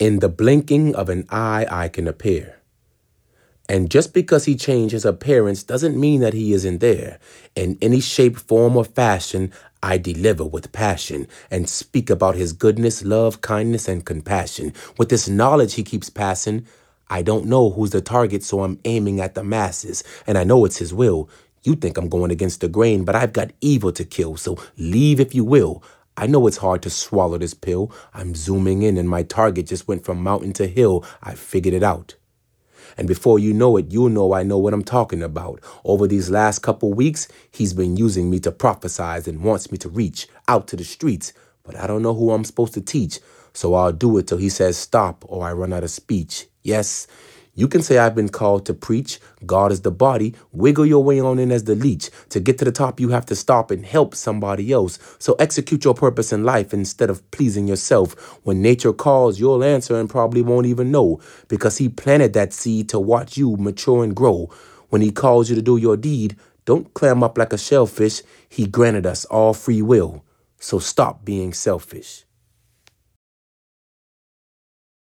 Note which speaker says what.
Speaker 1: In the blinking of an eye, I can appear. And just because he changed his appearance doesn't mean that he isn't there. In any shape, form, or fashion, I deliver with passion and speak about his goodness, love, kindness, and compassion. With this knowledge he keeps passing, I don't know who's the target, so I'm aiming at the masses. And I know it's his will. You think I'm going against the grain, but I've got evil to kill, so leave if you will. I know it's hard to swallow this pill. I'm zooming in, and my target just went from mountain to hill. I figured it out. And before you know it, you'll know I know what I'm talking about. Over these last couple weeks, he's been using me to prophesize and wants me to reach out to the streets. But I don't know who I'm supposed to teach, so I'll do it till he says stop or I run out of speech. Yes, you can say I've been called to preach. God is the body. Wiggle your way on in as the leech. To get to the top, you have to stop and help somebody else. So execute your purpose in life instead of pleasing yourself. When nature calls, you'll answer and probably won't even know because He planted that seed to watch you mature and grow. When He calls you to do your deed, don't clam up like a shellfish. He granted us all free will. So stop being selfish.